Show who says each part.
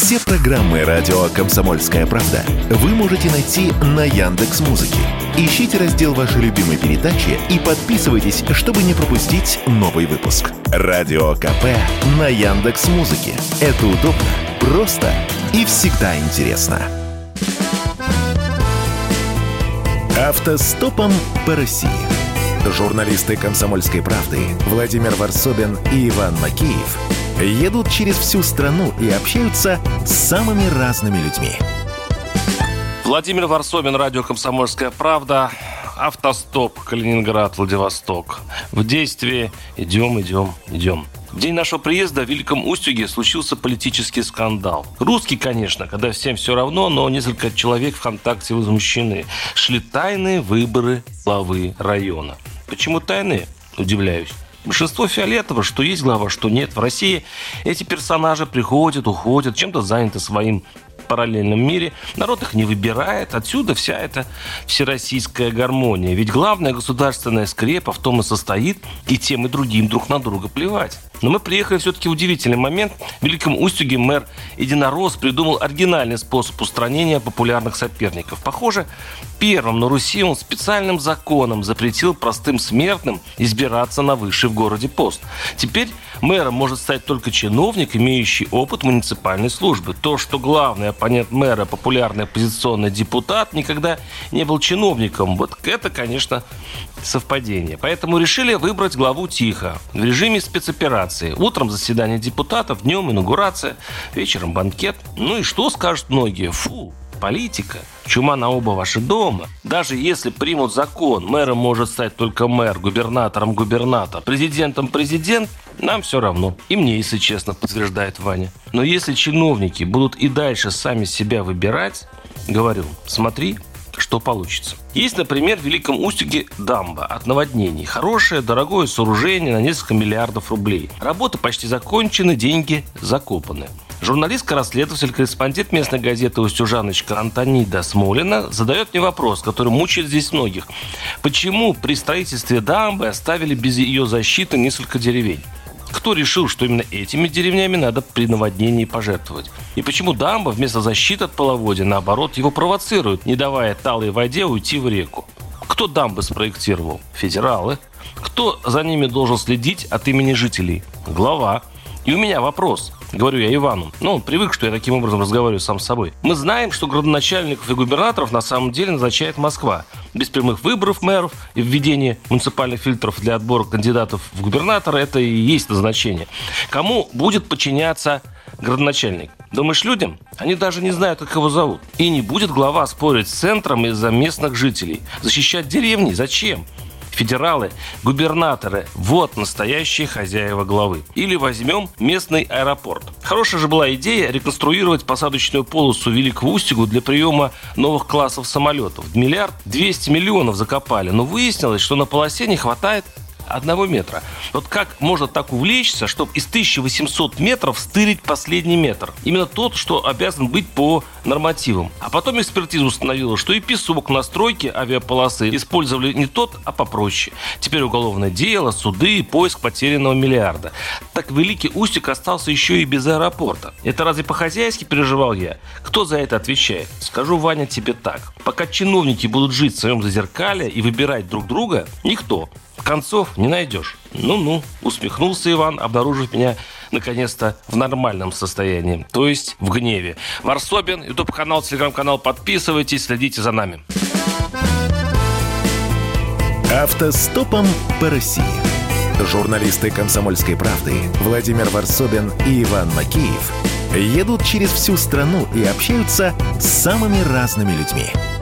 Speaker 1: Все программы радио Комсомольская правда вы можете найти на Яндекс Музыке. Ищите раздел вашей любимой передачи и подписывайтесь, чтобы не пропустить новый выпуск. Радио КП на Яндекс Музыке. Это удобно, просто и всегда интересно. Автостопом по России. Журналисты «Комсомольской правды» Владимир Варсобин и Иван Макеев едут через всю страну и общаются с самыми разными людьми.
Speaker 2: Владимир Варсобин, радио «Комсомольская правда». Автостоп, Калининград, Владивосток. В действии идем, идем, идем. В день нашего приезда в Великом Устюге случился политический скандал. Русский, конечно, когда всем все равно, но несколько человек ВКонтакте возмущены. Шли тайные выборы главы района. Почему тайные? Удивляюсь. Большинство фиолетово, что есть глава, что нет. В России эти персонажи приходят, уходят, чем-то заняты своим параллельном мире. Народ их не выбирает. Отсюда вся эта всероссийская гармония. Ведь главная государственная скрепа в том и состоит, и тем, и другим друг на друга плевать. Но мы приехали все-таки в удивительный момент. В Великом Устюге мэр Единорос придумал оригинальный способ устранения популярных соперников. Похоже, первым на Руси он специальным законом запретил простым смертным избираться на высший в городе пост. Теперь мэром может стать только чиновник, имеющий опыт муниципальной службы. То, что главный оппонент мэра, популярный оппозиционный депутат, никогда не был чиновником, вот это, конечно, совпадение. Поэтому решили выбрать главу тихо, в режиме спецоперации. Утром заседание депутатов, днем инаугурация, вечером банкет. Ну и что скажут многие? Фу, политика. Чума на оба ваши дома. Даже если примут закон, мэром может стать только мэр, губернатором губернатор, президентом президент, нам все равно. И мне, если честно, подтверждает Ваня. Но если чиновники будут и дальше сами себя выбирать, говорю, смотри, что получится. Есть, например, в Великом Устюге дамба от наводнений. Хорошее, дорогое сооружение на несколько миллиардов рублей. Работы почти закончены, деньги закопаны. Журналистка-расследователь, корреспондент местной газеты «Устюжаночка» Антонида Смолина задает мне вопрос, который мучает здесь многих. Почему при строительстве дамбы оставили без ее защиты несколько деревень? Кто решил, что именно этими деревнями надо при наводнении пожертвовать? И почему дамба вместо защиты от половодья, наоборот, его провоцирует, не давая талой воде уйти в реку? Кто дамбы спроектировал? Федералы. Кто за ними должен следить от имени жителей? Глава. И у меня вопрос. Говорю я Ивану. Ну, он привык, что я таким образом разговариваю сам с собой. Мы знаем, что градоначальников и губернаторов на самом деле назначает Москва. Без прямых выборов мэров и введения муниципальных фильтров для отбора кандидатов в губернаторы это и есть назначение. Кому будет подчиняться градоначальник? Думаешь, людям? Они даже не знают, как его зовут. И не будет глава спорить с центром из-за местных жителей. Защищать деревни? Зачем? Федералы, губернаторы – вот настоящие хозяева главы. Или возьмем местный аэропорт. Хорошая же была идея реконструировать посадочную полосу Великого Устюгу для приема новых классов самолетов. Миллиард 200 миллионов закопали, но выяснилось, что на полосе не хватает одного метра. Вот как можно так увлечься, чтобы из 1800 метров стырить последний метр? Именно тот, что обязан быть по нормативам. А потом экспертиза установила, что и песок на стройке авиаполосы использовали не тот, а попроще. Теперь уголовное дело, суды, поиск потерянного миллиарда. Так Великий Устик остался еще и без аэропорта. Это разве по-хозяйски переживал я? Кто за это отвечает? Скажу, Ваня, тебе так. Пока чиновники будут жить в своем зазеркале и выбирать друг друга, никто концов не найдешь. Ну-ну, усмехнулся Иван, обнаружив меня наконец-то в нормальном состоянии, то есть в гневе. Варсобин, YouTube-канал, телеграм-канал, подписывайтесь, следите за нами.
Speaker 1: Автостопом по России. Журналисты «Комсомольской правды» Владимир Варсобин и Иван Макеев едут через всю страну и общаются с самыми разными людьми –